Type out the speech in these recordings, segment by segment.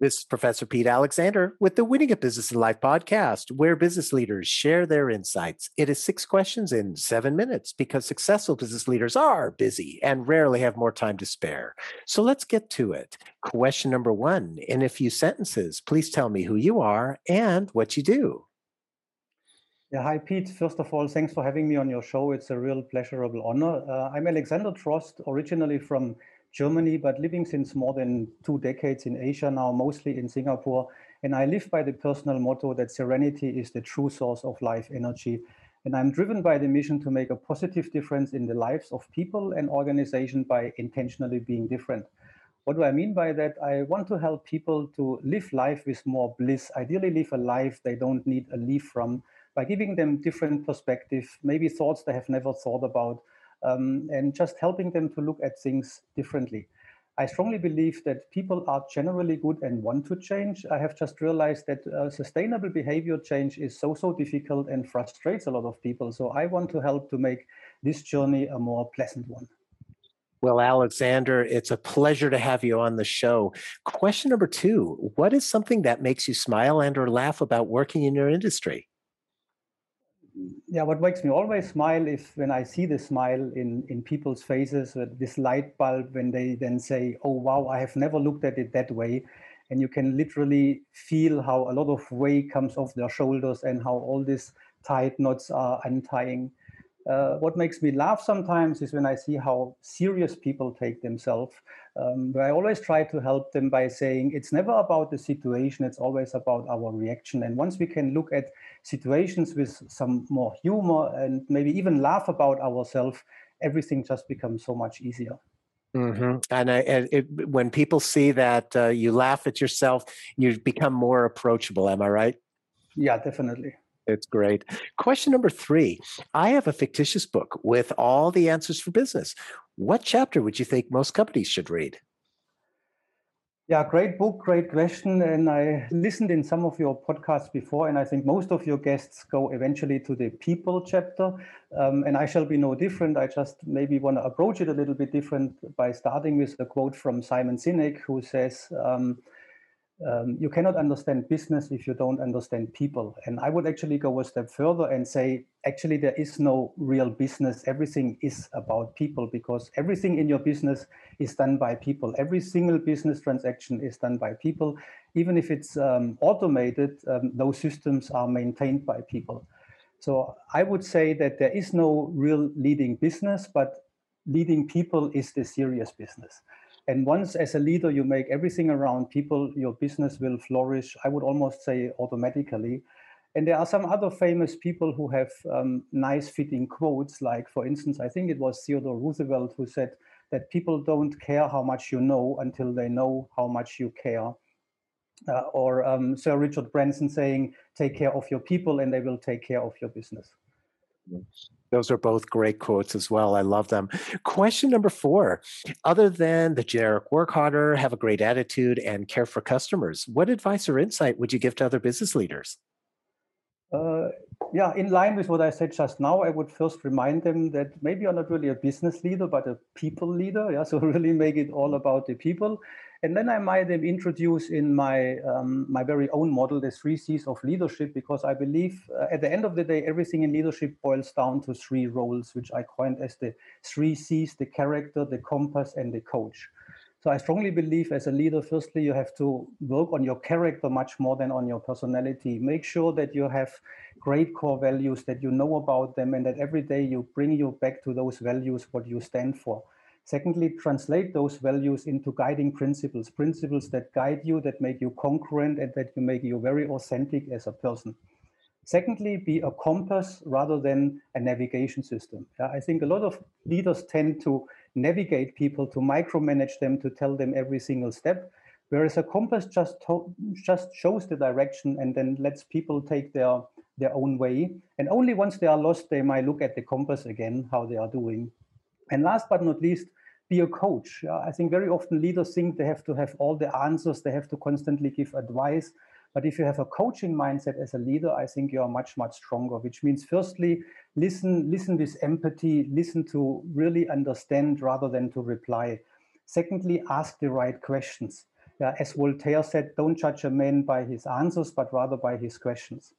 This is Professor Pete Alexander with the Winning at Business and Life podcast, where business leaders share their insights. It is six questions in seven minutes because successful business leaders are busy and rarely have more time to spare. So let's get to it. Question number one In a few sentences, please tell me who you are and what you do. Yeah, hi, Pete. First of all, thanks for having me on your show. It's a real pleasurable honor. Uh, I'm Alexander Trost, originally from Germany, but living since more than two decades in Asia now, mostly in Singapore. And I live by the personal motto that serenity is the true source of life energy. And I'm driven by the mission to make a positive difference in the lives of people and organizations by intentionally being different. What do I mean by that? I want to help people to live life with more bliss, ideally live a life they don't need a leave from by giving them different perspective, maybe thoughts they have never thought about, um, and just helping them to look at things differently. I strongly believe that people are generally good and want to change. I have just realized that uh, sustainable behavior change is so, so difficult and frustrates a lot of people. So I want to help to make this journey a more pleasant one. Well, Alexander, it's a pleasure to have you on the show. Question number two What is something that makes you smile and or laugh about working in your industry? Yeah, what makes me always smile is when I see the smile in, in people's faces, uh, this light bulb, when they then say, Oh, wow, I have never looked at it that way. And you can literally feel how a lot of weight comes off their shoulders and how all these tight knots are untying. Uh, what makes me laugh sometimes is when I see how serious people take themselves. Um, but I always try to help them by saying it's never about the situation, it's always about our reaction. And once we can look at situations with some more humor and maybe even laugh about ourselves, everything just becomes so much easier. Mm-hmm. And, I, and it, when people see that uh, you laugh at yourself, you become more approachable. Am I right? Yeah, definitely. It's great. Question number three I have a fictitious book with all the answers for business. What chapter would you think most companies should read? Yeah, great book, great question. And I listened in some of your podcasts before, and I think most of your guests go eventually to the people chapter. Um, and I shall be no different. I just maybe want to approach it a little bit different by starting with a quote from Simon Sinek, who says, um, um, you cannot understand business if you don't understand people. And I would actually go a step further and say, actually, there is no real business. Everything is about people because everything in your business is done by people. Every single business transaction is done by people. Even if it's um, automated, um, those systems are maintained by people. So I would say that there is no real leading business, but leading people is the serious business. And once as a leader you make everything around people, your business will flourish, I would almost say automatically. And there are some other famous people who have um, nice fitting quotes, like, for instance, I think it was Theodore Roosevelt who said that people don't care how much you know until they know how much you care. Uh, or um, Sir Richard Branson saying, take care of your people and they will take care of your business. Those are both great quotes as well. I love them. Question number four Other than the generic work harder, have a great attitude, and care for customers, what advice or insight would you give to other business leaders? Uh, yeah, in line with what I said just now, I would first remind them that maybe you're not really a business leader, but a people leader. Yeah, so really make it all about the people. And then I might introduce in my um, my very own model the three C's of leadership, because I believe uh, at the end of the day, everything in leadership boils down to three roles, which I coined as the three C's: the character, the compass, and the coach. So I strongly believe as a leader, firstly, you have to work on your character much more than on your personality. Make sure that you have great core values, that you know about them, and that every day you bring you back to those values, what you stand for. Secondly, translate those values into guiding principles, principles that guide you, that make you congruent, and that you make you very authentic as a person. Secondly, be a compass rather than a navigation system. I think a lot of leaders tend to navigate people, to micromanage them, to tell them every single step. Whereas a compass just just shows the direction and then lets people take their their own way. And only once they are lost, they might look at the compass again, how they are doing. And last but not least, be a coach. I think very often leaders think they have to have all the answers, they have to constantly give advice. But if you have a coaching mindset as a leader, I think you are much, much stronger, which means firstly, listen, listen with empathy, listen to really understand rather than to reply. Secondly, ask the right questions. yeah, as Voltaire said, don't judge a man by his answers, but rather by his questions.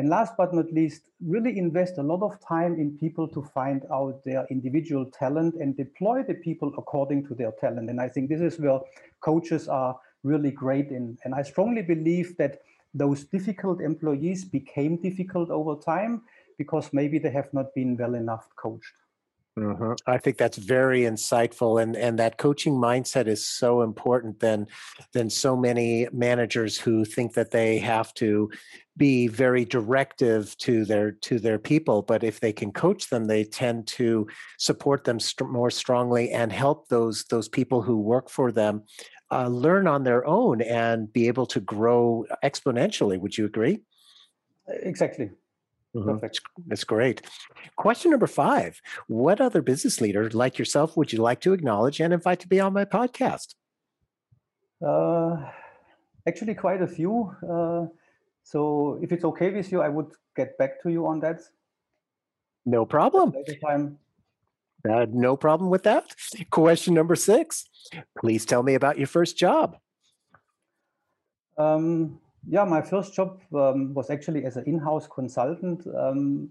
And last but not least, really invest a lot of time in people to find out their individual talent and deploy the people according to their talent. And I think this is where coaches are really great in. And I strongly believe that those difficult employees became difficult over time because maybe they have not been well enough coached. Mm-hmm. I think that's very insightful, and and that coaching mindset is so important than than so many managers who think that they have to be very directive to their to their people. But if they can coach them, they tend to support them st- more strongly and help those those people who work for them uh, learn on their own and be able to grow exponentially. Would you agree? Exactly. Mm-hmm. Perfect. That's great. Question number five What other business leader like yourself would you like to acknowledge and invite to be on my podcast? Uh, actually, quite a few. Uh, so, if it's okay with you, I would get back to you on that. No problem. Uh, no problem with that. Question number six Please tell me about your first job. Um, yeah, my first job um, was actually as an in-house consultant. Um,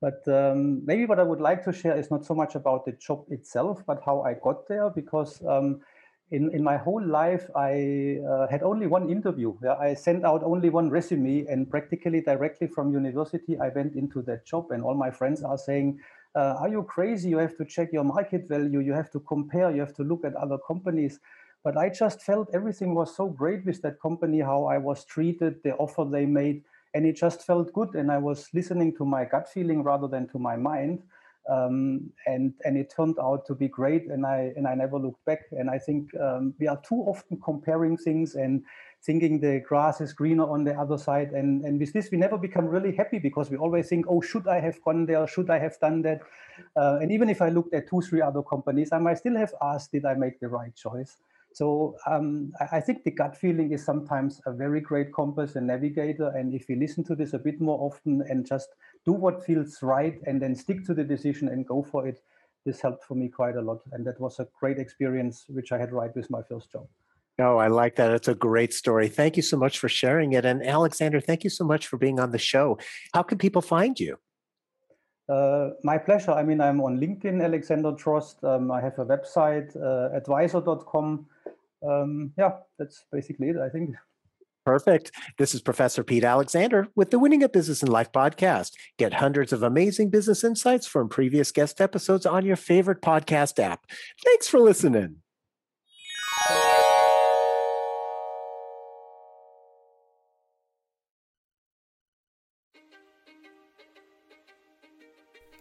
but um, maybe what I would like to share is not so much about the job itself, but how I got there. Because um, in in my whole life, I uh, had only one interview. Yeah, I sent out only one resume, and practically directly from university, I went into that job. And all my friends are saying, uh, "Are you crazy? You have to check your market value. You have to compare. You have to look at other companies." But I just felt everything was so great with that company, how I was treated, the offer they made, and it just felt good. And I was listening to my gut feeling rather than to my mind. Um, and and it turned out to be great, and I and I never looked back. And I think um, we are too often comparing things and thinking the grass is greener on the other side. And and with this, we never become really happy because we always think, oh, should I have gone there? Should I have done that? Uh, and even if I looked at two, three other companies, I might still have asked, did I make the right choice? So um, I think the gut feeling is sometimes a very great compass and navigator. And if we listen to this a bit more often and just do what feels right and then stick to the decision and go for it, this helped for me quite a lot. And that was a great experience, which I had right with my first job. Oh, I like that. It's a great story. Thank you so much for sharing it. And Alexander, thank you so much for being on the show. How can people find you? Uh, my pleasure. I mean, I'm on LinkedIn, Alexander Trost. Um, I have a website, uh, advisor.com. Um, yeah, that's basically it, I think. Perfect. This is Professor Pete Alexander with the Winning at Business and Life podcast. Get hundreds of amazing business insights from previous guest episodes on your favorite podcast app. Thanks for listening.